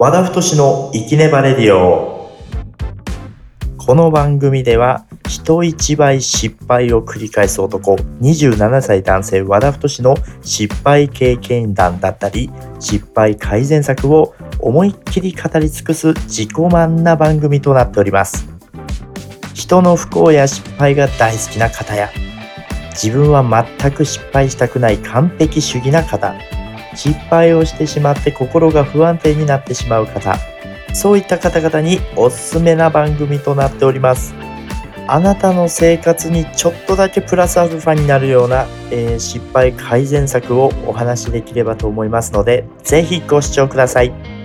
和田太の生きねばレディオ。この番組では人一倍失敗を繰り返す男27歳男性和田太の失敗経験談だったり失敗改善策を思いっきり語り尽くす自己満な番組となっております。人の不幸や失敗が大好きな方や自分は全く失敗したくない完璧主義な方失敗をしてしまって心が不安定になってしまう方そういった方々におすすめな番組となっておりますあなたの生活にちょっとだけプラスアルファになるような、えー、失敗改善策をお話しできればと思いますので是非ご視聴ください。